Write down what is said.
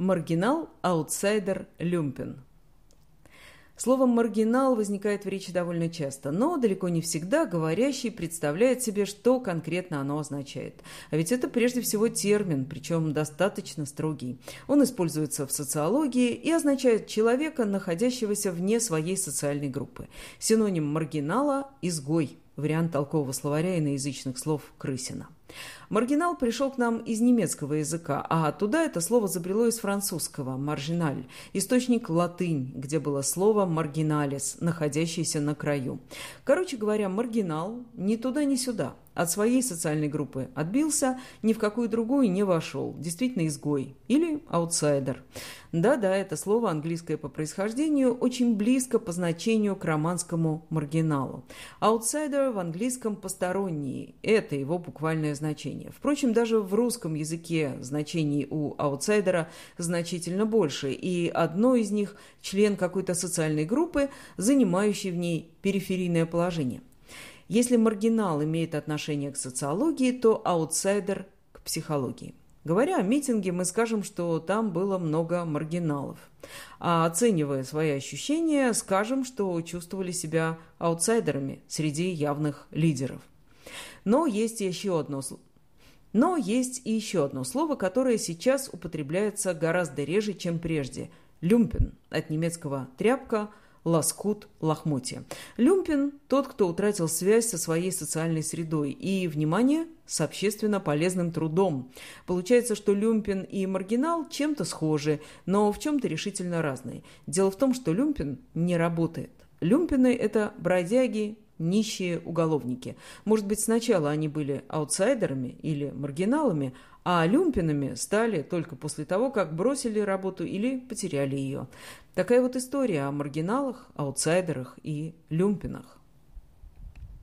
Маргинал, аутсайдер, люмпен. Слово «маргинал» возникает в речи довольно часто, но далеко не всегда говорящий представляет себе, что конкретно оно означает. А ведь это прежде всего термин, причем достаточно строгий. Он используется в социологии и означает человека, находящегося вне своей социальной группы. Синоним маргинала – изгой, вариант толкового словаря иноязычных слов Крысина. Маргинал пришел к нам из немецкого языка, а оттуда это слово забрело из французского «маржиналь», источник латынь, где было слово «маргиналис», находящееся на краю. Короче говоря, маргинал ни туда, ни сюда – от своей социальной группы отбился, ни в какую другую не вошел, действительно изгой или аутсайдер. Да-да, это слово английское по происхождению очень близко по значению к романскому маргиналу. Аутсайдер в английском посторонний, это его буквальное значение. Впрочем, даже в русском языке значений у аутсайдера значительно больше, и одно из них – член какой-то социальной группы, занимающий в ней периферийное положение. Если маргинал имеет отношение к социологии, то аутсайдер – к психологии. Говоря о митинге, мы скажем, что там было много маргиналов. А оценивая свои ощущения, скажем, что чувствовали себя аутсайдерами среди явных лидеров. Но есть еще одно но есть и еще одно слово, которое сейчас употребляется гораздо реже, чем прежде – люмпен, от немецкого «тряпка», лоскут, лохмотья. Люмпин – тот, кто утратил связь со своей социальной средой и, внимание, с общественно полезным трудом. Получается, что люмпин и маргинал чем-то схожи, но в чем-то решительно разные. Дело в том, что люмпин не работает. Люмпины – это бродяги, нищие уголовники. Может быть, сначала они были аутсайдерами или маргиналами, а люмпинами стали только после того, как бросили работу или потеряли ее. Такая вот история о маргиналах, аутсайдерах и люмпинах.